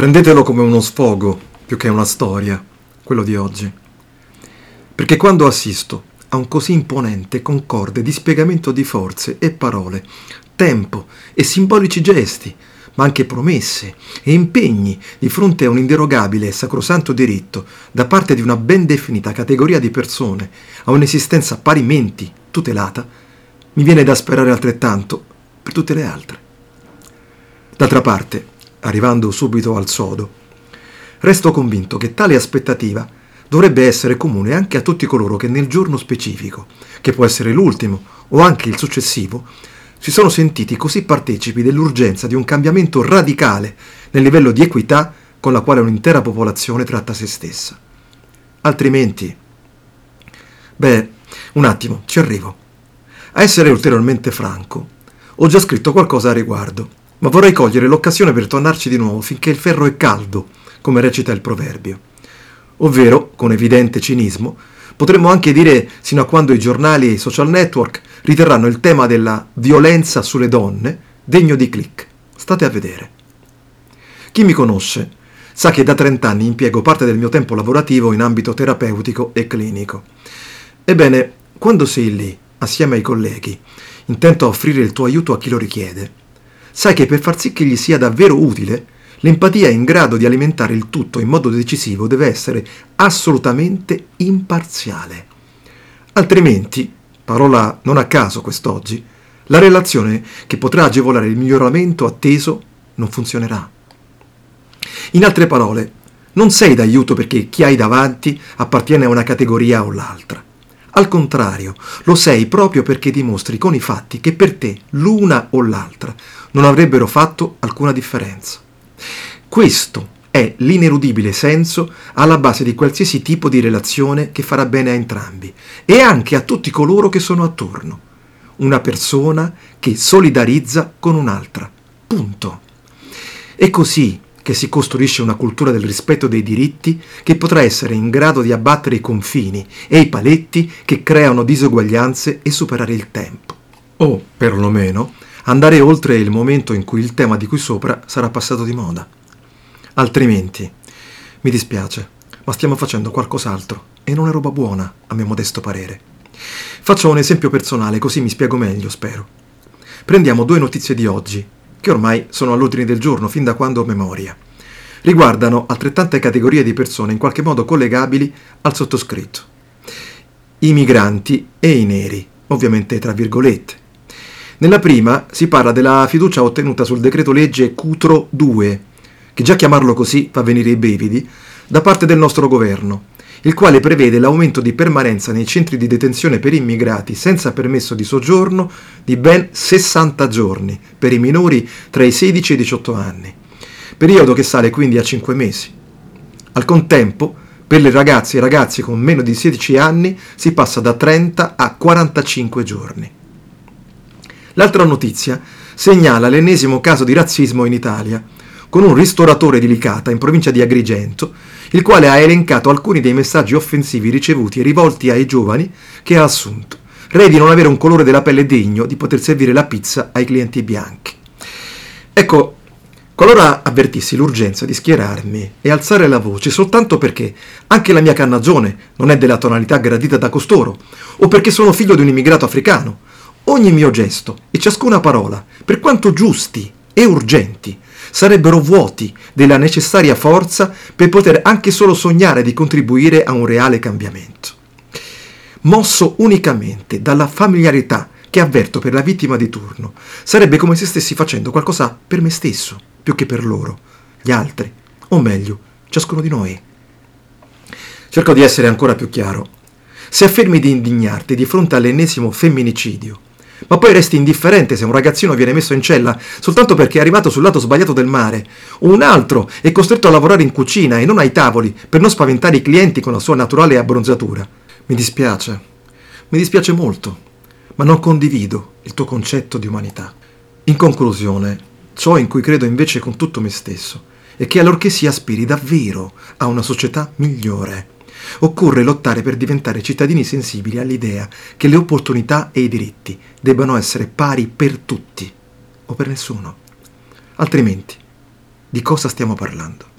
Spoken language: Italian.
Prendetelo come uno sfogo più che una storia, quello di oggi. Perché quando assisto a un così imponente concorde dispiegamento di forze e parole, tempo e simbolici gesti, ma anche promesse e impegni di fronte a un inderogabile e sacrosanto diritto da parte di una ben definita categoria di persone a un'esistenza parimenti tutelata, mi viene da sperare altrettanto per tutte le altre. D'altra parte, arrivando subito al sodo, resto convinto che tale aspettativa dovrebbe essere comune anche a tutti coloro che nel giorno specifico, che può essere l'ultimo o anche il successivo, si sono sentiti così partecipi dell'urgenza di un cambiamento radicale nel livello di equità con la quale un'intera popolazione tratta se stessa. Altrimenti... Beh, un attimo, ci arrivo. A essere ulteriormente franco, ho già scritto qualcosa a riguardo ma vorrei cogliere l'occasione per tornarci di nuovo finché il ferro è caldo, come recita il proverbio. Ovvero, con evidente cinismo, potremmo anche dire sino a quando i giornali e i social network riterranno il tema della violenza sulle donne degno di click. State a vedere. Chi mi conosce sa che da 30 anni impiego parte del mio tempo lavorativo in ambito terapeutico e clinico. Ebbene, quando sei lì, assieme ai colleghi, intento a offrire il tuo aiuto a chi lo richiede, sai che per far sì che gli sia davvero utile, l'empatia in grado di alimentare il tutto in modo decisivo deve essere assolutamente imparziale. Altrimenti, parola non a caso quest'oggi, la relazione che potrà agevolare il miglioramento atteso non funzionerà. In altre parole, non sei d'aiuto perché chi hai davanti appartiene a una categoria o l'altra. Al contrario, lo sei proprio perché dimostri con i fatti che per te l'una o l'altra non avrebbero fatto alcuna differenza. Questo è l'ineludibile senso alla base di qualsiasi tipo di relazione che farà bene a entrambi e anche a tutti coloro che sono attorno. Una persona che solidarizza con un'altra. Punto. È così che si costruisce una cultura del rispetto dei diritti che potrà essere in grado di abbattere i confini e i paletti che creano diseguaglianze e superare il tempo. O, perlomeno, andare oltre il momento in cui il tema di qui sopra sarà passato di moda. Altrimenti, mi dispiace, ma stiamo facendo qualcos'altro e non è roba buona, a mio modesto parere. Faccio un esempio personale, così mi spiego meglio, spero. Prendiamo due notizie di oggi, che ormai sono all'ordine del giorno fin da quando ho memoria. Riguardano altrettante categorie di persone in qualche modo collegabili al sottoscritto. I migranti e i neri, ovviamente tra virgolette. Nella prima si parla della fiducia ottenuta sul decreto legge Cutro 2, che già chiamarlo così fa venire i brividi, da parte del nostro governo, il quale prevede l'aumento di permanenza nei centri di detenzione per immigrati senza permesso di soggiorno di ben 60 giorni per i minori tra i 16 e i 18 anni, periodo che sale quindi a 5 mesi. Al contempo, per le ragazze e i ragazzi con meno di 16 anni si passa da 30 a 45 giorni. L'altra notizia segnala l'ennesimo caso di razzismo in Italia, con un ristoratore di Licata in provincia di Agrigento il quale ha elencato alcuni dei messaggi offensivi ricevuti e rivolti ai giovani che ha assunto, re di non avere un colore della pelle degno di poter servire la pizza ai clienti bianchi. Ecco, qualora avvertissi l'urgenza di schierarmi e alzare la voce soltanto perché anche la mia cannagione non è della tonalità gradita da costoro, o perché sono figlio di un immigrato africano, ogni mio gesto e ciascuna parola, per quanto giusti e urgenti, sarebbero vuoti della necessaria forza per poter anche solo sognare di contribuire a un reale cambiamento. Mosso unicamente dalla familiarità che avverto per la vittima di turno, sarebbe come se stessi facendo qualcosa per me stesso, più che per loro, gli altri, o meglio, ciascuno di noi. Cerco di essere ancora più chiaro. Se affermi di indignarti di fronte all'ennesimo femminicidio, ma poi resti indifferente se un ragazzino viene messo in cella soltanto perché è arrivato sul lato sbagliato del mare, o un altro è costretto a lavorare in cucina e non ai tavoli per non spaventare i clienti con la sua naturale abbronzatura. Mi dispiace, mi dispiace molto, ma non condivido il tuo concetto di umanità. In conclusione, ciò in cui credo invece con tutto me stesso è che allorché si aspiri davvero a una società migliore, Occorre lottare per diventare cittadini sensibili all'idea che le opportunità e i diritti debbano essere pari per tutti o per nessuno. Altrimenti di cosa stiamo parlando.